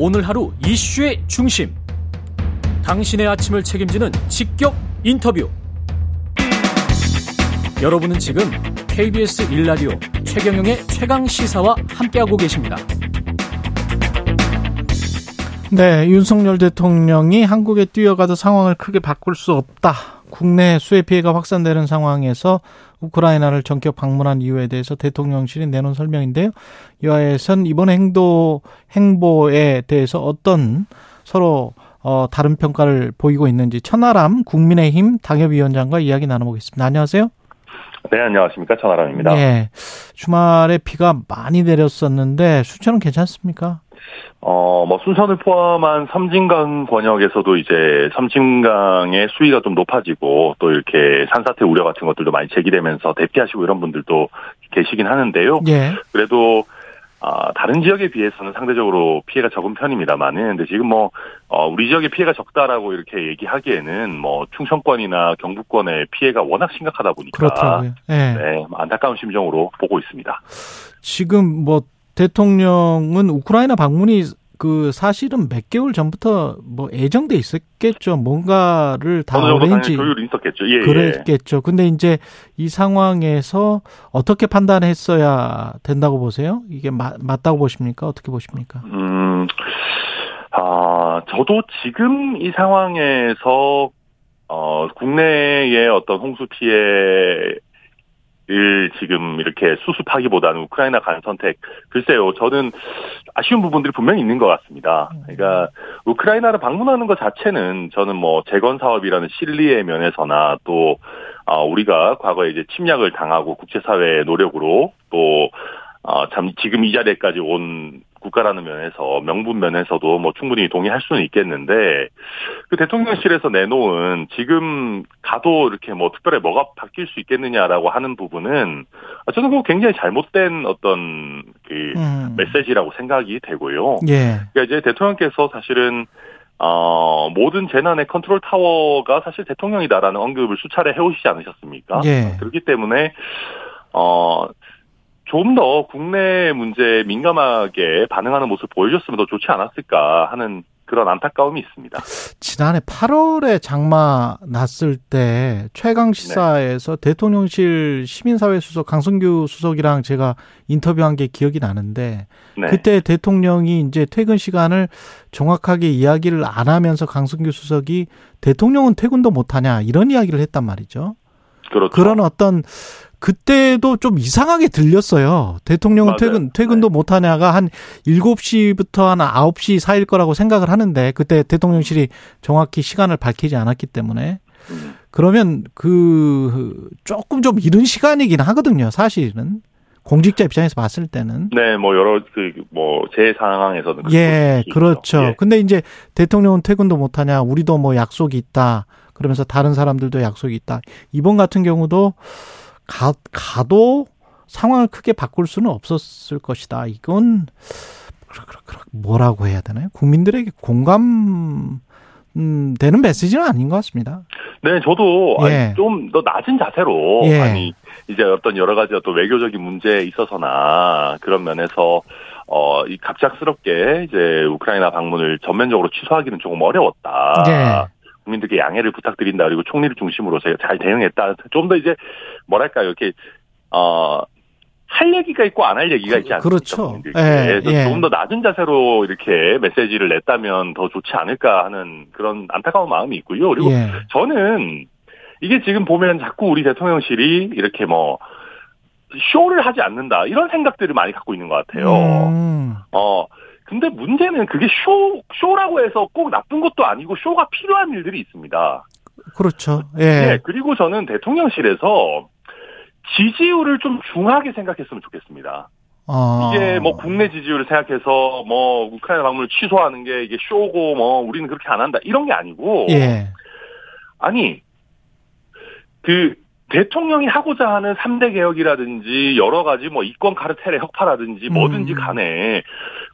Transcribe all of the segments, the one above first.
오늘 하루 이슈의 중심. 당신의 아침을 책임지는 직격 인터뷰. 여러분은 지금 KBS 1라디오 최경영의 최강 시사와 함께하고 계십니다. 네, 윤석열 대통령이 한국에 뛰어가도 상황을 크게 바꿀 수 없다. 국내 수해 피해가 확산되는 상황에서 우크라이나를 전격 방문한 이유에 대해서 대통령실이 내놓은 설명인데요. 이와에선 이번 행도 행보에 대해서 어떤 서로 어, 다른 평가를 보이고 있는지 천하람 국민의힘 당협위원장과 이야기 나눠보겠습니다. 안녕하세요. 네, 안녕하십니까. 천하람입니다. 네. 주말에 비가 많이 내렸었는데 수천은 괜찮습니까? 어, 뭐 순천을 포함한 섬진강 권역에서도 이제 섬진강의 수위가 좀 높아지고 또 이렇게 산사태 우려 같은 것들도 많이 제기되면서 대피하시고 이런 분들도 계시긴 하는데요. 예. 그래도 아, 다른 지역에 비해서는 상대적으로 피해가 적은 편입니다만은, 근데 지금 뭐, 어, 우리 지역의 피해가 적다라고 이렇게 얘기하기에는 뭐, 충청권이나 경북권의 피해가 워낙 심각하다 보니까. 그렇더라고요. 예. 네, 안타까운 심정으로 보고 있습니다. 지금 뭐 대통령은 우크라이나 방문이 그 사실은 몇 개월 전부터 뭐 예정돼 있었겠죠. 뭔가를 다 어렌지 조율이 있었겠죠. 예, 예. 그랬겠죠. 근데 이제 이 상황에서 어떻게 판단했어야 된다고 보세요? 이게 마, 맞다고 보십니까? 어떻게 보십니까? 음, 아, 저도 지금 이 상황에서, 어, 국내의 어떤 홍수 피해 를 지금 이렇게 수습하기보다는 우크라이나 간 선택, 글쎄요, 저는 아쉬운 부분들이 분명히 있는 것 같습니다. 그러니까, 우크라이나를 방문하는 것 자체는 저는 뭐 재건 사업이라는 실리의 면에서나 또, 어, 우리가 과거에 이제 침략을 당하고 국제사회의 노력으로 또, 어, 참, 지금 이 자리에까지 온 국가라는 면에서, 명분 면에서도 뭐 충분히 동의할 수는 있겠는데, 그 대통령실에서 내놓은 지금 가도 이렇게 뭐 특별히 뭐가 바뀔 수 있겠느냐라고 하는 부분은, 저는 그거 굉장히 잘못된 어떤 그 음. 메시지라고 생각이 되고요. 예. 그러니까 이제 대통령께서 사실은 어, 모든 재난의 컨트롤 타워가 사실 대통령이다라는 언급을 수차례 해오시지 않으셨습니까? 예. 그렇기 때문에, 어, 좀 더 국내 문제에 민감하게 반응하는 모습을 보여줬으면 더 좋지 않았을까 하는 그런 안타까움이 있습니다. 지난해 8월에 장마 났을 때 최강 시사에서 대통령실 시민사회 수석 강성규 수석이랑 제가 인터뷰한 게 기억이 나는데 네. 그때 대통령이 이제 퇴근 시간을 정확하게 이야기를 안 하면서 강성규 수석이 대통령은 퇴근도 못 하냐 이런 이야기를 했단 말이죠. 그렇죠. 그런 어떤 그때도 좀 이상하게 들렸어요. 대통령은 맞아요. 퇴근 퇴근도 네. 못 하냐가 한 7시부터 한 9시 사이일 거라고 생각을 하는데 그때 대통령실이 정확히 시간을 밝히지 않았기 때문에 음. 그러면 그 조금 좀 이른 시간이긴 하거든요. 사실은 공직자 입장에서 봤을 때는 네, 뭐 여러 그 뭐 제 상황에서는 예. 그렇죠. 예. 근데 이제 대통령은 퇴근도 못 하냐, 우리도 뭐 약속이 있다. 그러면서 다른 사람들도 약속이 있다. 이번 같은 경우도 가, 가도 상황을 크게 바꿀 수는 없었을 것이다. 이건 뭐라고 해야 되나요? 국민들에게 공감 음, 되는 메시지는 아닌 것 같습니다. 네, 저도 예. 좀더 낮은 자세로 예. 아니 이제 어떤 여러 가지 어떤 외교적인 문제에 있어서나 그런 면에서 어, 이 갑작스럽게 이제 우크라이나 방문을 전면적으로 취소하기는 조금 어려웠다. 예. 국민들께 양해를 부탁드린다. 그리고 총리를 중심으로 잘 대응했다. 좀 더 이제 뭐랄까요 이렇게 어. 할 얘기가 있고 안 할 얘기가 있지 않습니까? 그렇죠. 예, 예. 조금 더 낮은 자세로 이렇게 메시지를 냈다면 더 좋지 않을까 하는 그런 안타까운 마음이 있고요. 그리고 예. 저는 이게 지금 보면 자꾸 우리 대통령실이 이렇게 뭐 쇼를 하지 않는다 이런 생각들을 많이 갖고 있는 것 같아요. 음, 어 근데 문제는 그게 쇼 쇼라고 해서 꼭 나쁜 것도 아니고 쇼가 필요한 일들이 있습니다. 그렇죠. 네, 예. 그리고 저는 대통령실에서 지지율을 좀 중하게 생각했으면 좋겠습니다. 어. 이게 뭐 국내 지지율을 생각해서 뭐 우크라이나 방문을 취소하는 게 이게 쇼고 뭐 우리는 그렇게 안 한다 이런 게 아니고 예. 아니 그 대통령이 하고자 하는 3대 개혁이라든지 여러 가지 뭐 이권 카르텔의 혁파라든지 뭐든지 음. 간에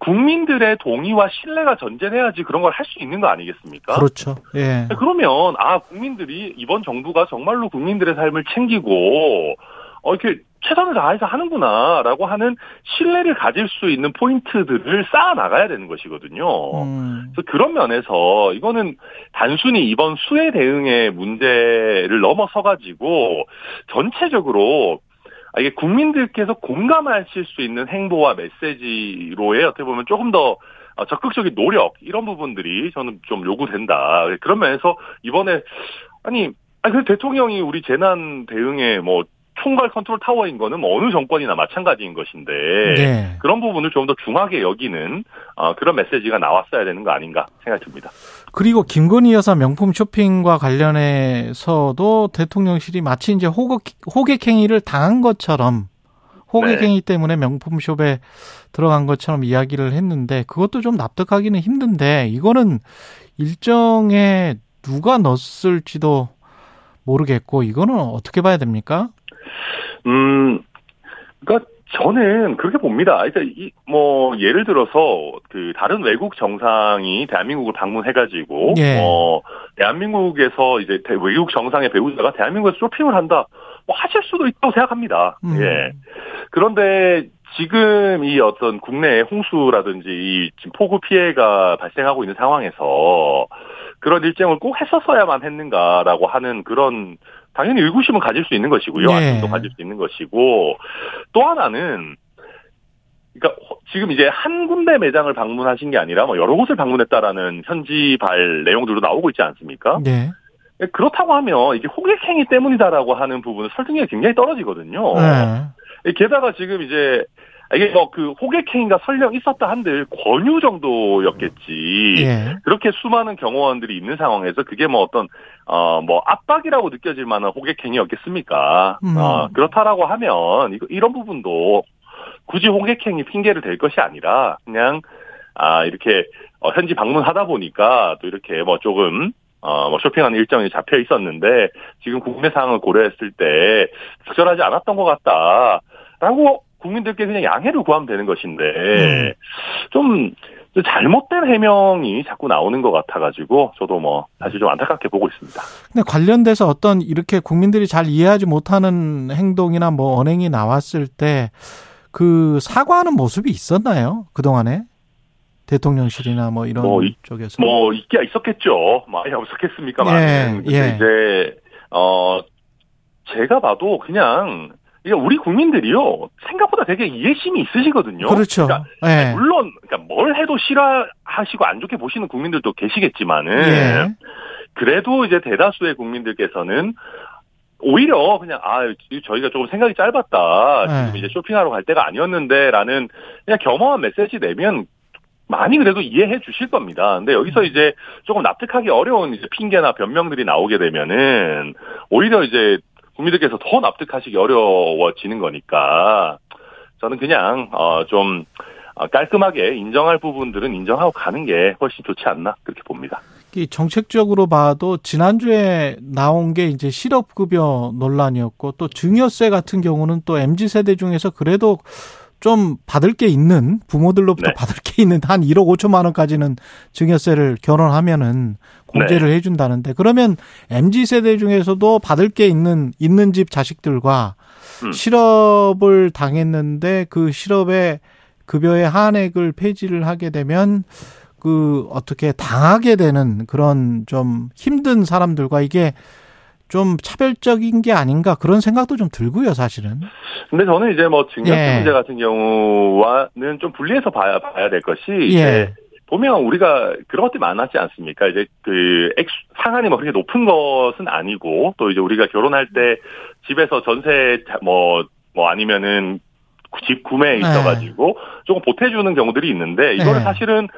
국민들의 동의와 신뢰가 전제돼야지 그런 걸 할 수 있는 거 아니겠습니까? 그렇죠. 예. 그러면 아 국민들이 이번 정부가 정말로 국민들의 삶을 챙기고 어 이렇게 최선을 다해서 하는구나라고 하는 신뢰를 가질 수 있는 포인트들을 쌓아 나가야 되는 것이거든요. 음. 그래서 그런 면에서 이거는 단순히 이번 수해 대응의 문제를 넘어서 가지고 전체적으로 아, 이게 국민들께서 공감하실 수 있는 행보와 메시지로의 어떻게 보면 조금 더 어, 적극적인 노력 이런 부분들이 저는 좀 요구된다. 그런 면에서 이번에 아니 아니 그 대통령이 우리 재난 대응에 뭐 총괄 컨트롤 타워인 거는 뭐 어느 정권이나 마찬가지인 것인데 네. 그런 부분을 좀 더 중하게 여기는 어, 그런 메시지가 나왔어야 되는 거 아닌가 생각이 듭니다. 그리고 김건희 여사 명품 쇼핑과 관련해서도 대통령실이 마치 이제 호객, 호객 행위를 당한 것처럼 호객행위 네. 때문에 명품숍에 들어간 것처럼 이야기를 했는데 그것도 좀 납득하기는 힘든데 이거는 일정에 누가 넣었을지도 모르겠고 이거는 어떻게 봐야 됩니까? 음, 그러니까 저는 그렇게 봅니다. 그러니까 이, 뭐 예를 들어서 그 다른 외국 정상이 대한민국을 방문해가지고 예. 어 대한민국에서 이제 외국 정상의 배우자가 대한민국에서 쇼핑을 한다, 뭐 하실 수도 있다고 생각합니다. 음. 예. 그런데 지금 이 어떤 국내 홍수라든지 이 지금 폭우 피해가 발생하고 있는 상황에서 그런 일정을 꼭 했었어야만 했는가라고 하는 그런 당연히 의구심은 가질 수 있는 것이고요. 네. 아픔도 가질 수 있는 것이고 또 하나는 그러니까 지금 이제 한 군데 매장을 방문하신 게 아니라 뭐 여러 곳을 방문했다라는 현지발 내용들도 나오고 있지 않습니까? 네. 그렇다고 하면 이게 호객행위 때문이다라고 하는 부분은 설득력이 굉장히 떨어지거든요. 네. 게다가 지금 이제 이게 뭐 그 호객행위가 설령 있었다 한들 권유 정도였겠지. 예. 그렇게 수많은 경호원들이 있는 상황에서 그게 뭐 어떤 어 뭐 압박이라고 느껴질 만한 호객행위였겠습니까? 음. 어 그렇다라고 하면 이거 이런 부분도 굳이 호객행위 핑계를 댈 것이 아니라 그냥 아 이렇게 어 현지 방문하다 보니까 또 이렇게 뭐 조금 어, 뭐 쇼핑하는 일정이 잡혀 있었는데 지금 국내 상황을 고려했을 때 적절하지 않았던 것 같다. 라고 국민들께 그냥 양해를 구하면 되는 것인데 음. 좀 잘못된 해명이 자꾸 나오는 것 같아가지고 저도 뭐 사실 좀 안타깝게 보고 있습니다. 근데 관련돼서 어떤 이렇게 국민들이 잘 이해하지 못하는 행동이나 뭐 언행이 나왔을 때 그 사과하는 모습이 있었나요? 그 동안에 대통령실이나 뭐 이런 뭐, 쪽에서 뭐 있기야 있었겠죠. 많이 없었겠습니까만. 예, 예. 이제 어 제가 봐도 그냥 그러니까 우리 국민들이요 생각보다 되게 이해심이 있으시거든요. 그렇죠. 그러니까 네. 물론 그러니까 뭘 해도 싫어하시고 안 좋게 보시는 국민들도 계시겠지만은 네. 그래도 이제 대다수의 국민들께서는 오히려 그냥 아 저희가 조금 생각이 짧았다 네. 지금 이제 쇼핑하러 갈 때가 아니었는데라는 그냥 겸허한 메시지 내면 많이 그래도 이해해 주실 겁니다. 근데 여기서 이제 조금 납득하기 어려운 이제 핑계나 변명들이 나오게 되면은 오히려 이제 국민들께서 더 납득하시기 어려워지는 거니까 저는 그냥 어좀 어, 깔끔하게 인정할 부분들은 인정하고 가는 게 훨씬 좋지 않나 그렇게 봅니다. 이 정책적으로 봐도 지난주에 나온 게 이제 실업급여 논란이었고 또 증여세 같은 경우는 또 MZ 세대 중에서 그래도 좀 받을 게 있는 부모들로부터 네. 받을 게 있는 한 1억 5천만 원까지는 증여세를 결혼하면은 공제를 네. 해준다는데 그러면 mz 세대 중에서도 받을 게 있는 있는 집 자식들과 음. 실업을 당했는데 그 실업의 급여의 한액을 폐지를 하게 되면 그 어떻게 당하게 되는 그런 좀 힘든 사람들과 이게 좀 차별적인 게 아닌가 그런 생각도 좀 들고요, 사실은. 근데 저는 이제 뭐 증여세 예. 문제 같은 경우와는 좀 분리해서 봐야 봐야 될 것이 예. 보면 우리가 그런 것들이 많았지 않습니까? 이제 그 액, 상한이 뭐 그렇게 높은 것은 아니고 또 이제 우리가 결혼할 때 집에서 전세 뭐, 뭐 아니면은 집 구매에 네. 있어가지고 네. 조금 보태주는 경우들이 있는데 이거는 네. 사실은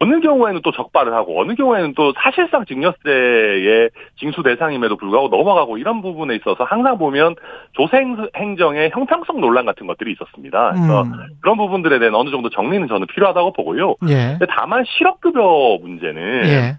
어느 경우에는 또 적발을 하고 어느 경우에는 또 사실상 증여세의 징수 대상임에도 불구하고 넘어가고 이런 부분에 있어서 항상 보면 조생 행정의 형평성 논란 같은 것들이 있었습니다. 그래서 음. 그런 부분들에 대한 어느 정도 정리는 저는 필요하다고 보고요. 예. 근데 다만 실업급여 문제는 예.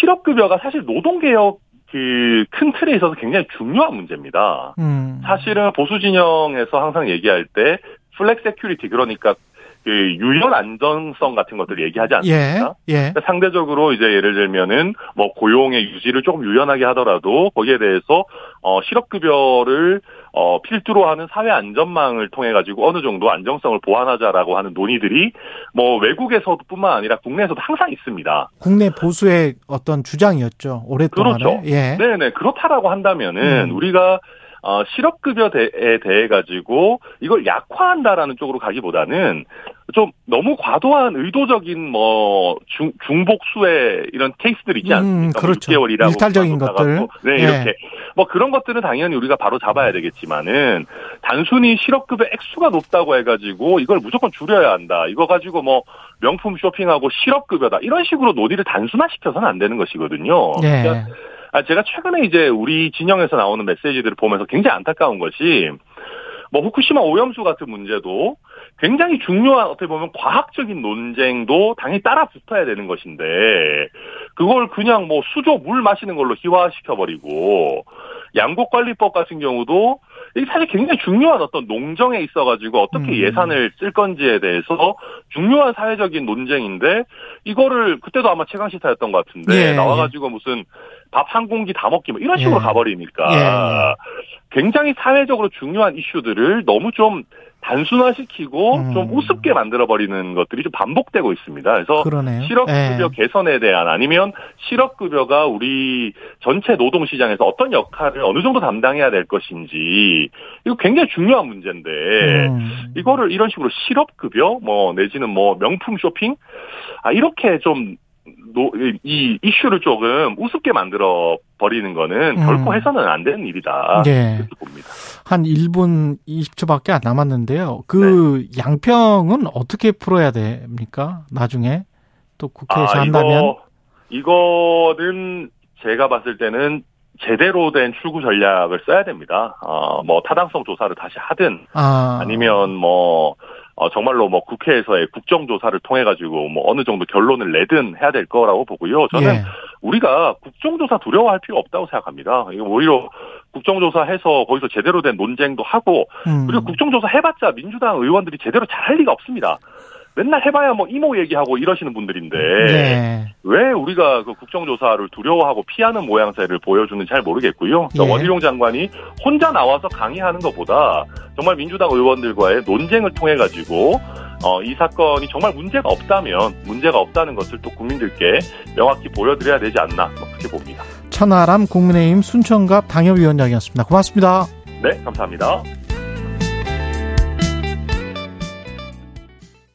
실업급여가 사실 노동개혁 그큰 틀에 있어서 굉장히 중요한 문제입니다. 음. 사실은 보수 진영에서 항상 얘기할 때 flexicurity 그러니까 그 유연 안전성 같은 것들을 얘기하지 않습니까? 예, 예. 그러니까 상대적으로 이제 예를 들면은 뭐 고용의 유지를 조금 유연하게 하더라도 거기에 대해서 어 실업급여를 어, 필두로 하는 사회 안전망을 통해 가지고 어느 정도 안정성을 보완하자라고 하는 논의들이 뭐 외국에서뿐만 아니라 국내에서도 항상 있습니다. 국내 보수의 어떤 주장이었죠. 오랫동안. 그렇죠. 예. 네네 그렇다라고 한다면은 음. 우리가 어, 실업급여에 대해 가지고 이걸 약화한다라는 쪽으로 가기보다는 좀 너무 과도한 의도적인 뭐 중, 중복수의 이런 케이스들 있지 음, 않습니까? 그렇죠. 6개월이라고 일탈적인 것들. 네 예. 이렇게 뭐 그런 것들은 당연히 우리가 바로 잡아야 되겠지만은 단순히 실업급여 액수가 높다고 해가지고 이걸 무조건 줄여야 한다. 이거 가지고 뭐 명품 쇼핑하고 실업급여다 이런 식으로 논의를 단순화시켜서는 안 되는 것이거든요. 예. 그러니까 아, 제가 최근에 이제 우리 진영에서 나오는 메시지들을 보면서 굉장히 안타까운 것이 뭐 후쿠시마 오염수 같은 문제도 굉장히 중요한 어떻게 보면 과학적인 논쟁도 당연히 따라 붙어야 되는 것인데 그걸 그냥 뭐 수조 물 마시는 걸로 희화시켜 버리고 양곡관리법 같은 경우도 이게 사실 굉장히 중요한 어떤 농정에 있어가지고 어떻게 음. 예산을 쓸 건지에 대해서 중요한 사회적인 논쟁인데 이거를 그때도 아마 최강 시사였던 것 같은데 예, 나와가지고 무슨 밥 한 공기 다 먹기 뭐 이런 식으로 예. 가버리니까 예, 예. 굉장히 사회적으로 중요한 이슈들을 너무 좀 단순화시키고 음. 좀 우습게 만들어버리는 것들이 좀 반복되고 있습니다. 그래서 그러네요. 실업급여 예. 개선에 대한 아니면 실업급여가 우리 전체 노동시장에서 어떤 역할을 어느 정도 담당해야 될 것인지 이거 굉장히 중요한 문제인데 음. 이거를 이런 식으로 실업급여 뭐 내지는 뭐 명품 쇼핑 아 이렇게 좀 노, 이 이슈를 조금 우습게 만들어 버리는 거는 음. 결코 해서는 안 되는 일이다. 예. 그렇게 봅니다. 한 1분 20초밖에 안 남았는데요. 그 네. 양평은 어떻게 풀어야 됩니까? 나중에 또 국회에서 아, 한다면 이거, 이거는 제가 봤을 때는 제대로 된 출구 전략을 써야 됩니다. 어, 뭐 타당성 조사를 다시 하든 아 아니면 뭐 어, 정말로 뭐 국회에서의 국정조사를 통해 가지고 뭐 어느 정도 결론을 내든 해야 될 거라고 보고요. 저는 예. 우리가 국정조사 두려워할 필요 없다고 생각합니다. 이거 오히려 국정조사 해서 거기서 제대로 된 논쟁도 하고 음. 그리고 국정조사 해봤자 민주당 의원들이 제대로 잘 할 리가 없습니다. 맨날 해봐야 뭐 이모 얘기하고 이러시는 분들인데 네. 왜 우리가 그 국정조사를 두려워하고 피하는 모양새를 보여주는지 잘 모르겠고요. 저 예. 원희룡 장관이 혼자 나와서 강의하는 것보다 정말 민주당 의원들과의 논쟁을 통해 가지고 어, 이 사건이 정말 문제가 없다면 문제가 없다는 것을 또 국민들께 명확히 보여드려야 되지 않나 뭐 그렇게 봅니다. 천하람 국민의힘 순천갑 당협위원장이었습니다. 고맙습니다. 네, 감사합니다.